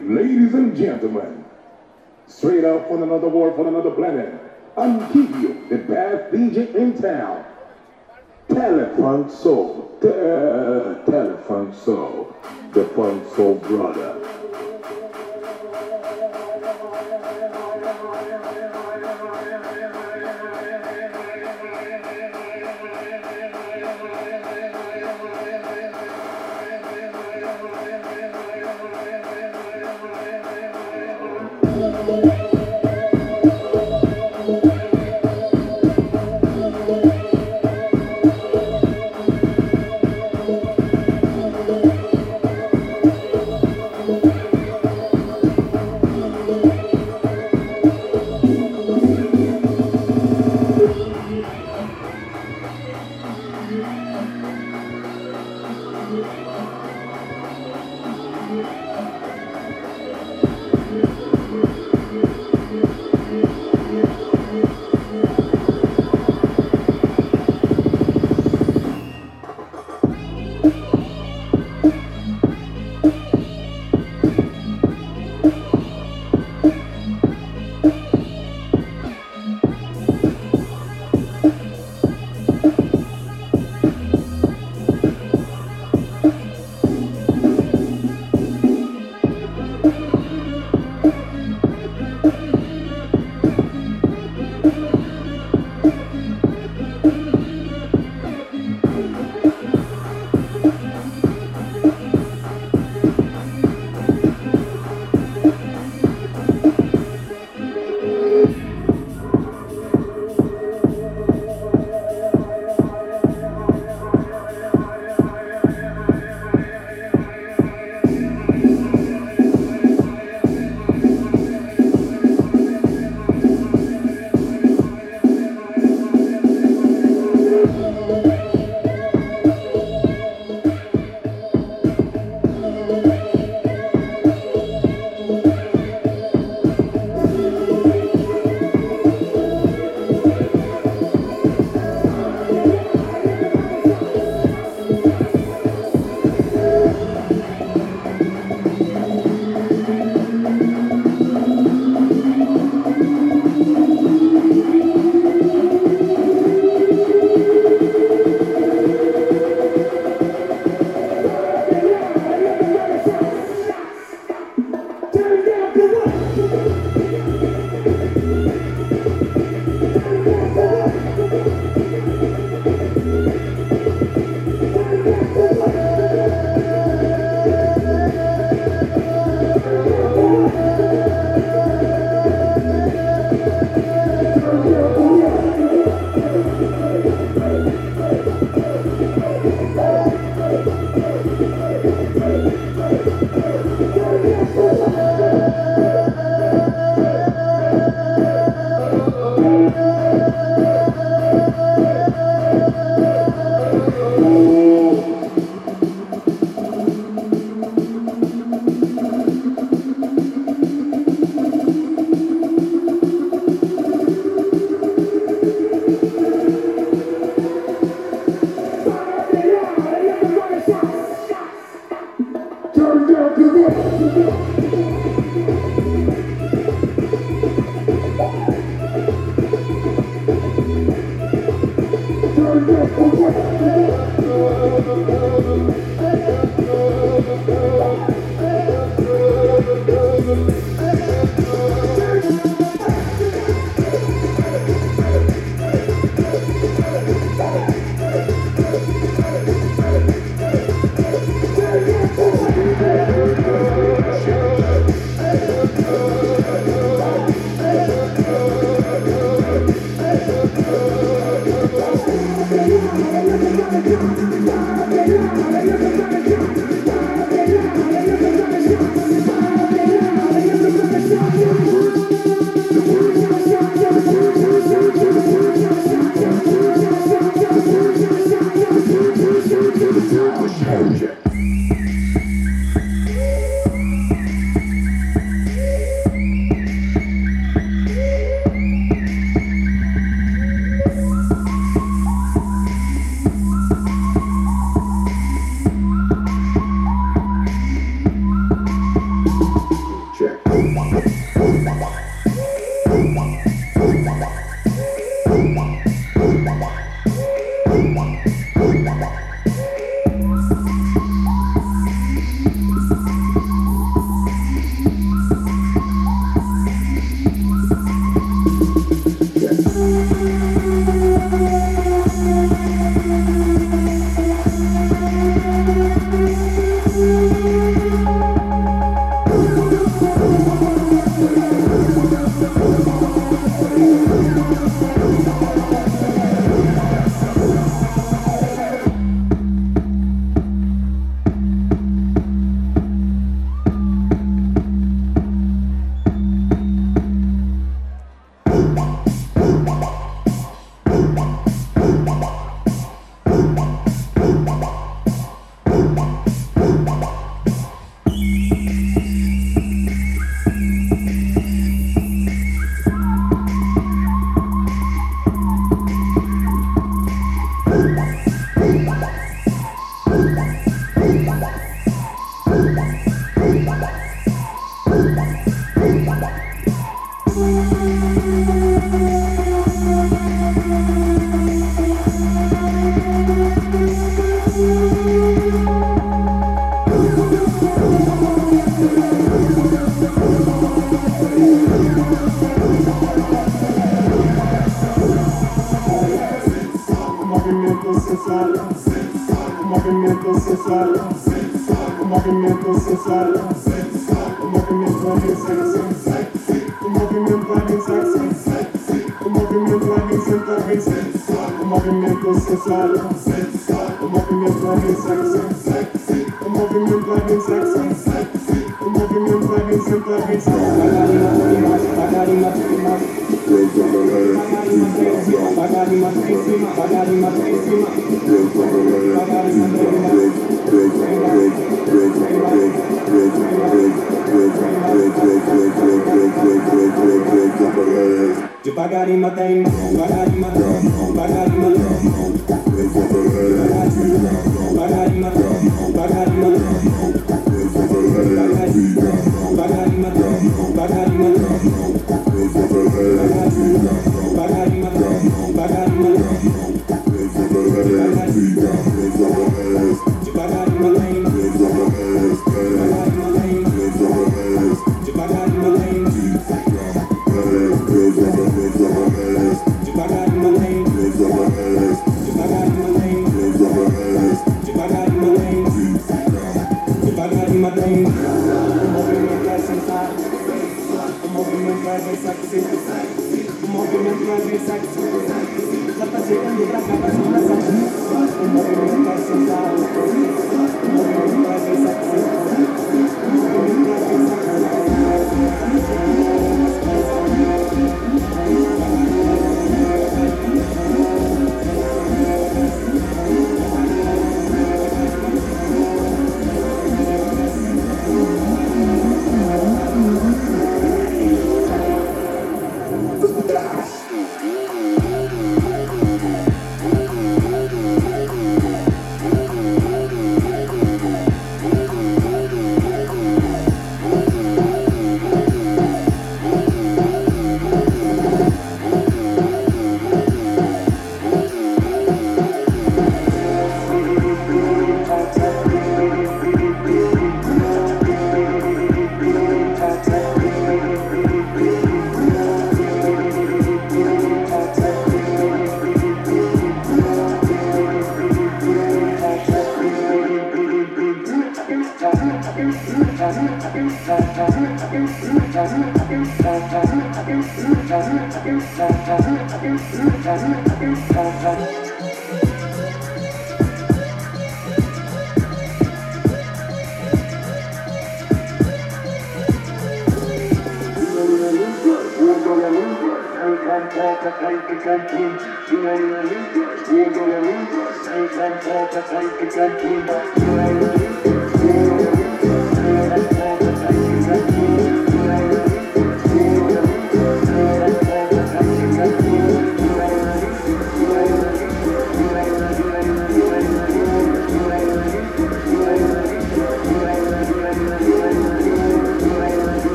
ladies and gentlemen, straight out from another world, from another planet, I'm Kiki, the best DJ in town. Telefunk Soul, Te- Telefunk Soul, the Funk Soul brother.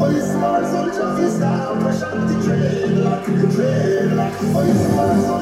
Oysa var sonuca the Paşam dikeyler, kükreyler Oysa var sonuca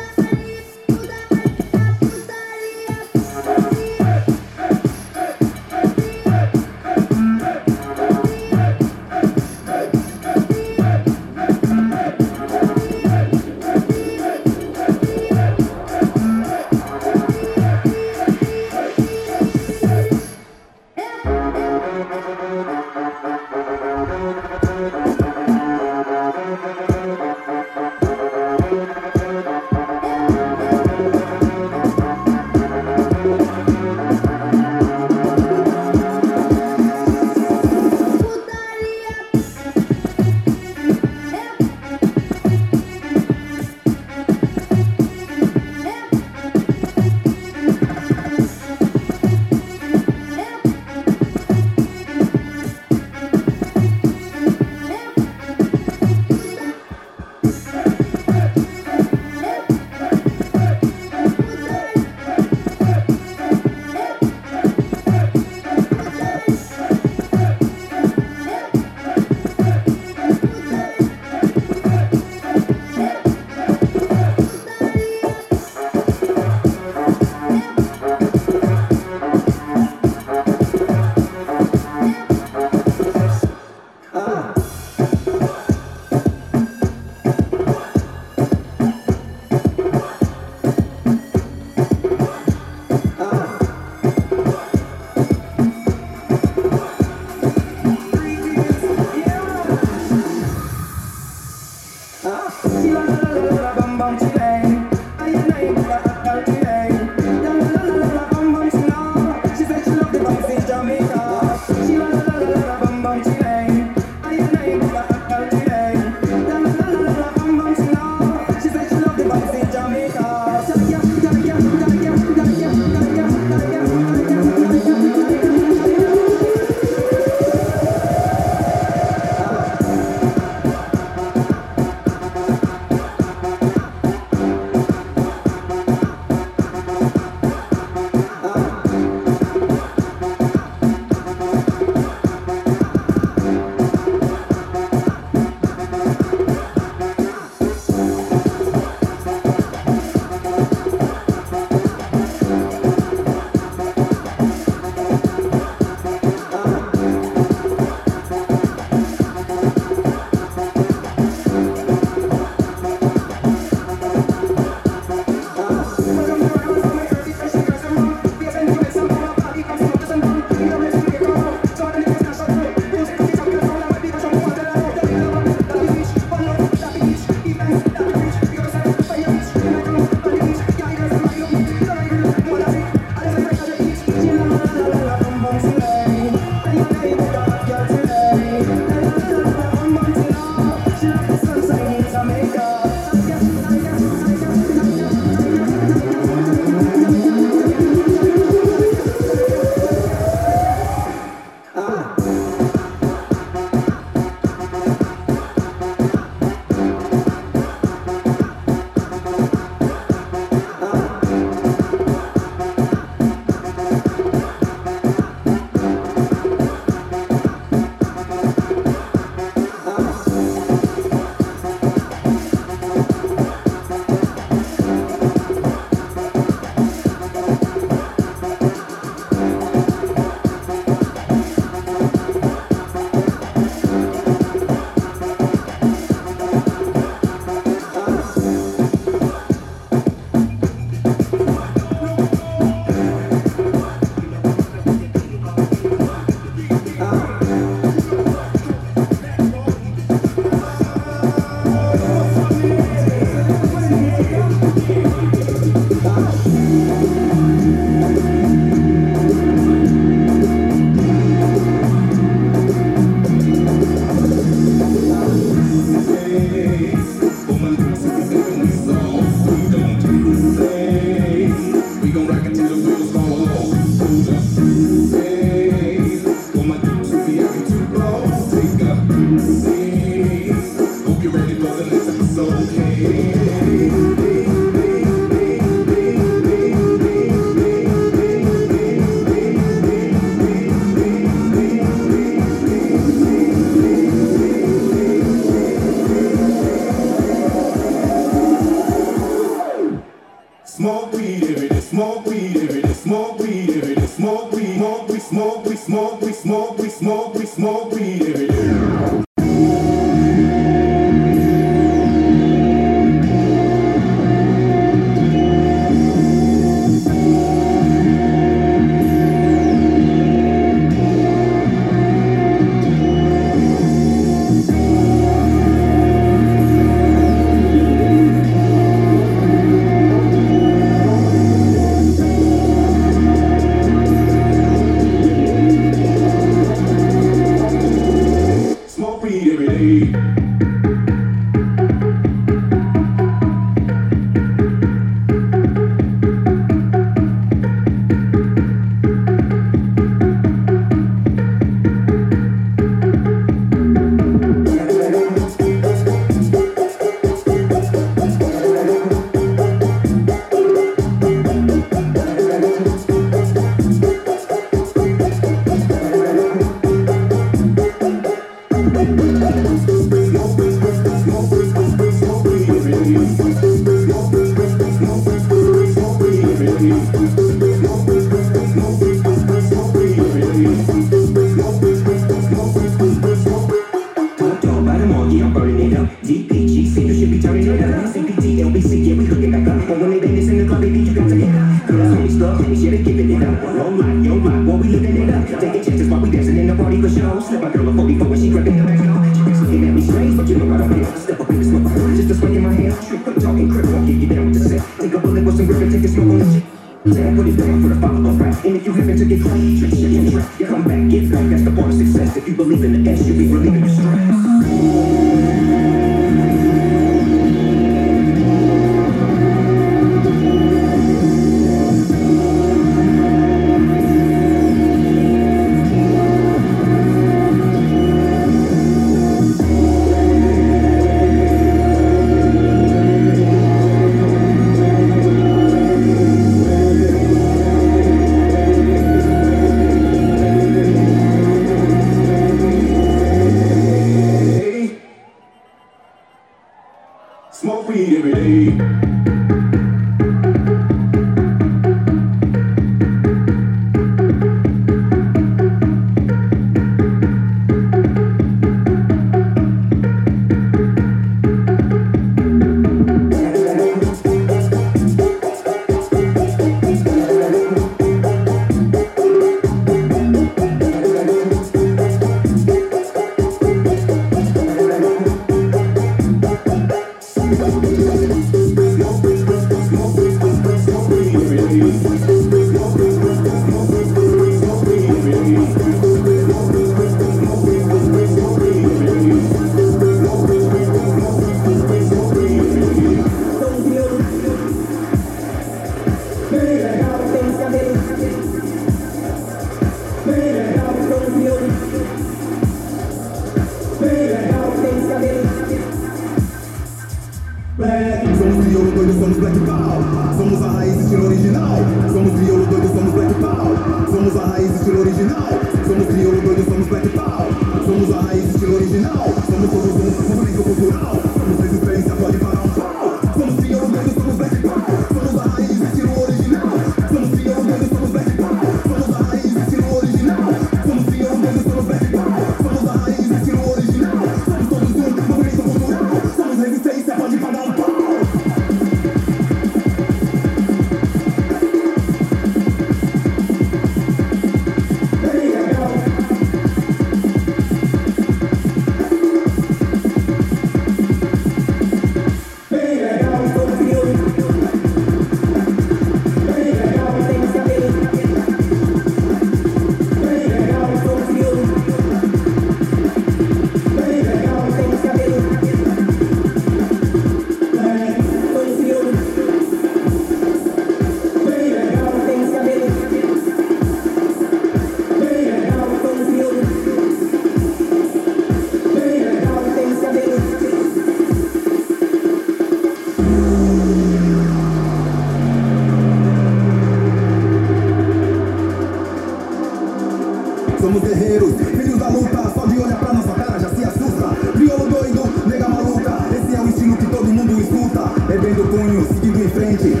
somos guerreiros, filhos da luta, só de olhar pra nossa cara já se assusta. Crioulo doido, nega maluca, esse é o estilo que todo mundo escuta. É bem do punho, seguindo em frente,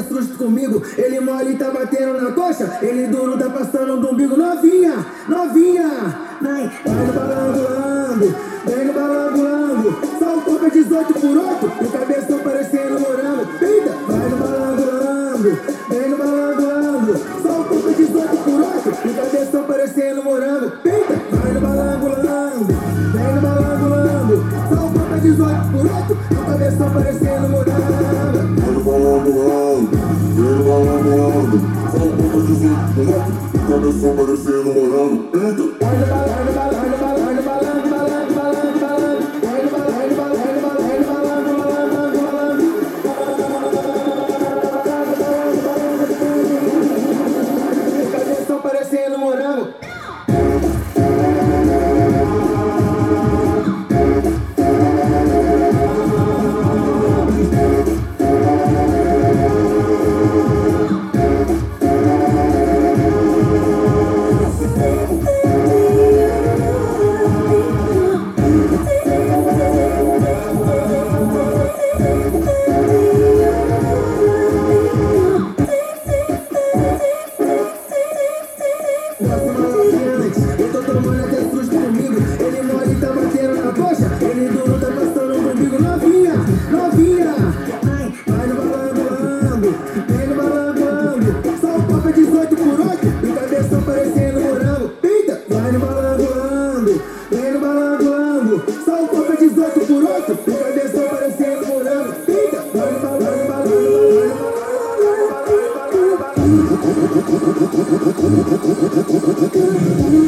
se comigo. Ele mole tá batendo na coxa, ele duro tá passando do umbigo 18 por 8, o cabeção parecendo morango. vai, vai, vai, vai, vai, vai, vai. barulho, barulho,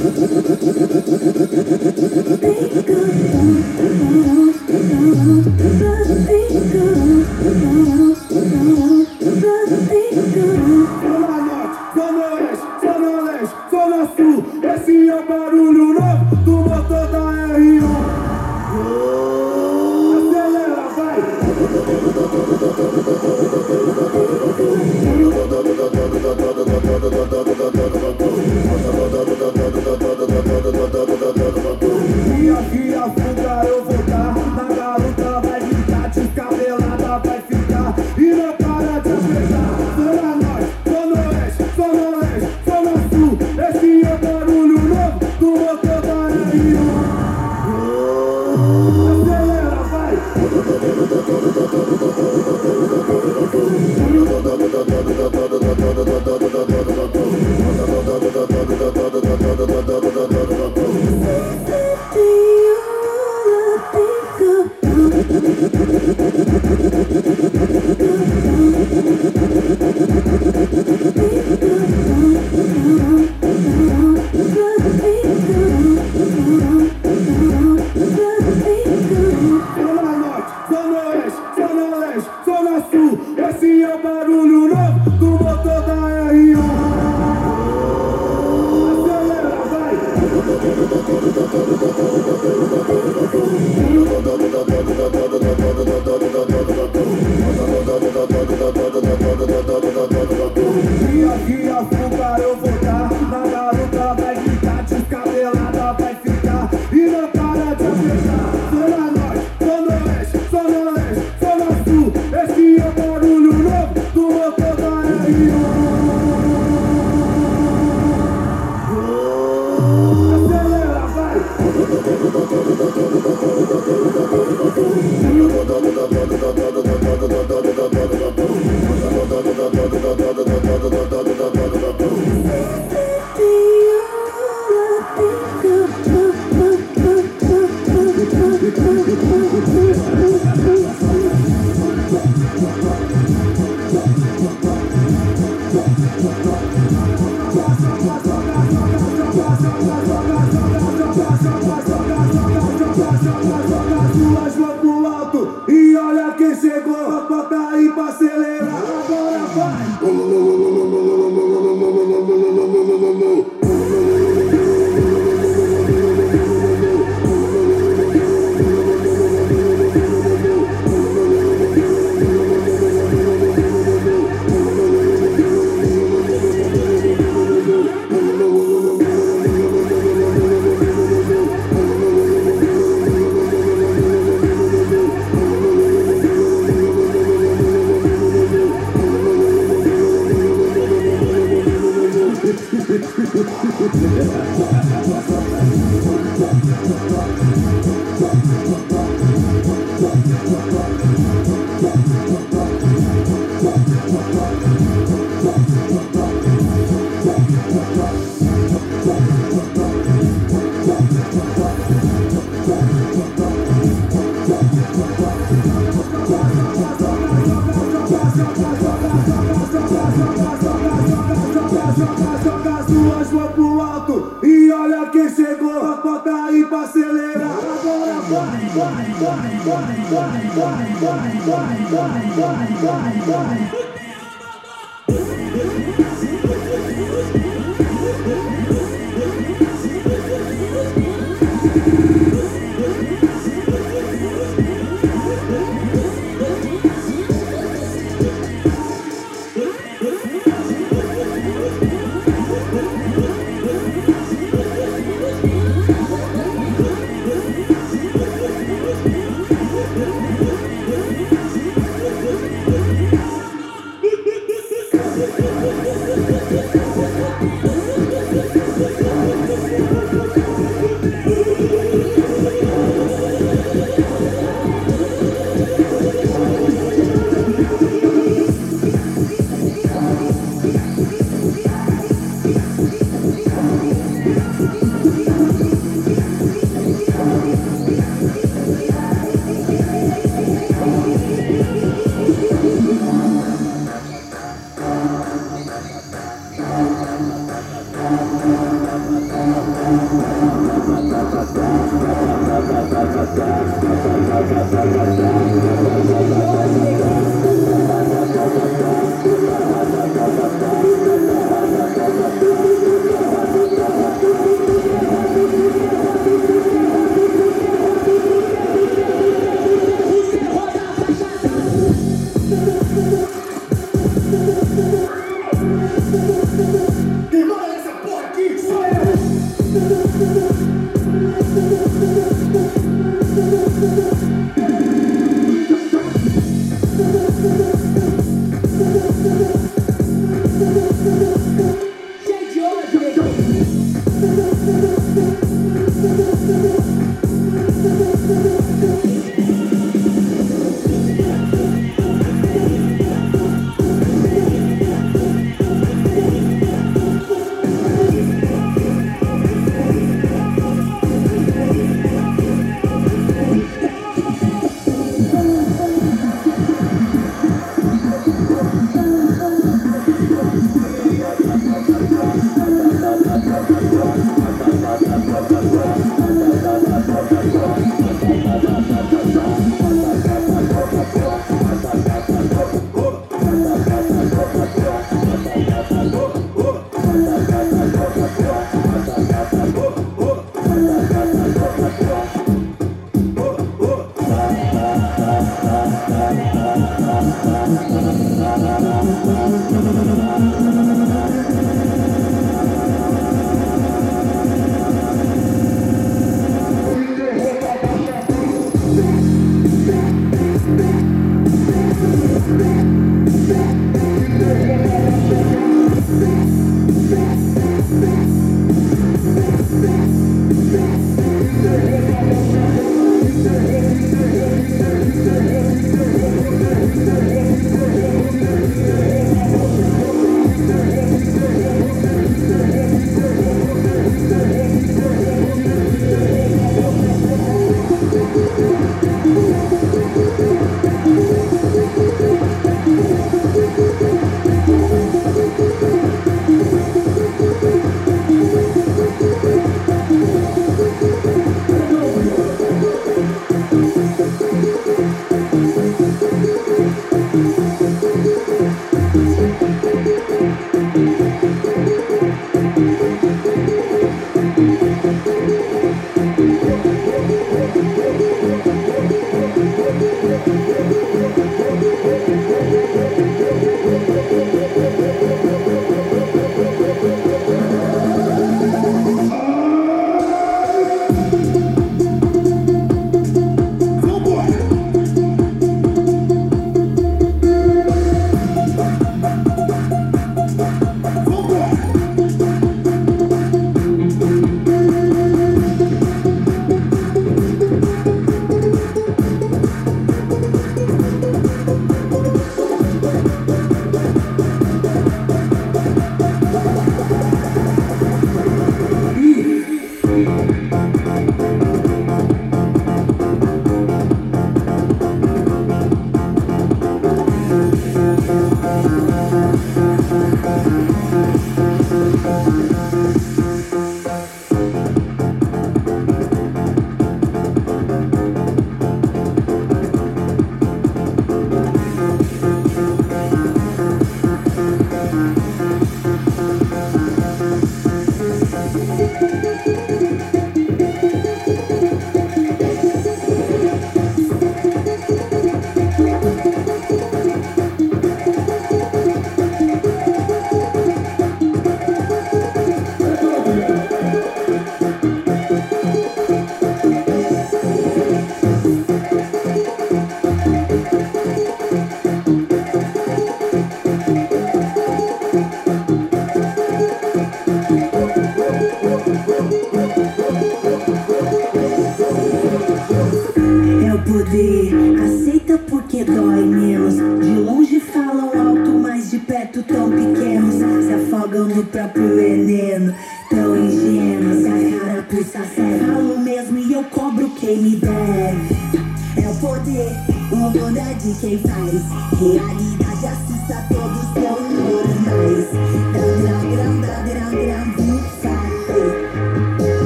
acelerar. Agora vai.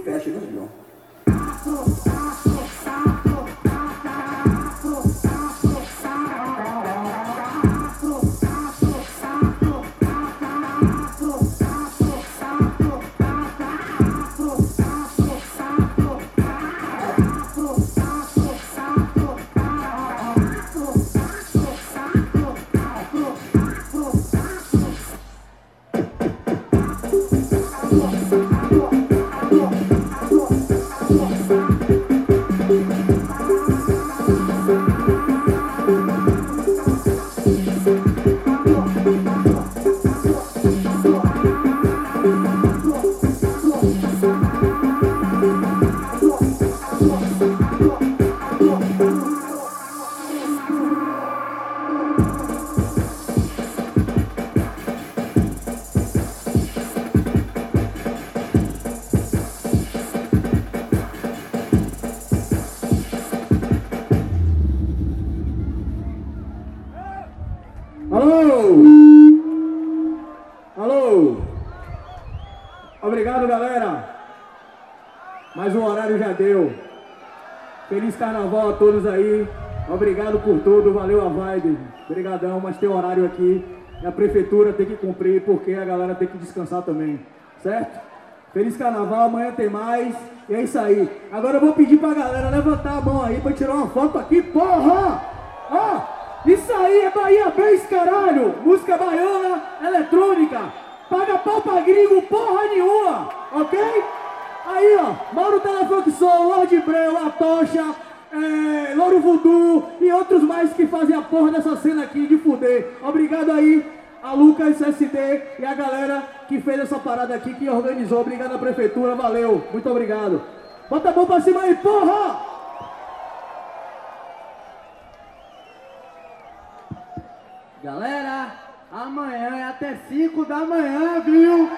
Se fecha, né, Feliz carnaval a todos aí. Obrigado por tudo. Valeu a vibe. Obrigadão, mas tem horário aqui. E a prefeitura tem que cumprir porque a galera tem que descansar também. Certo? Feliz carnaval. Amanhã tem mais. E é isso aí. Agora eu vou pedir pra galera levantar a mão aí pra tirar uma foto aqui, porra! Ó, isso aí é Bahia Bass, caralho! Música baiana, eletrônica. Paga pau pra gringo, porra nenhuma, ok? Aí, ó, Mauro Telefoxon, Lorde Breu, A Tocha, é, Louro e outros mais que fazem a porra dessa cena aqui de fuder. Obrigado aí a Lucas SD e a galera que fez essa parada aqui, que organizou. Obrigado à prefeitura, valeu, muito obrigado. Bota a mão pra cima aí, porra! Galera, amanhã é até 5 da manhã, viu?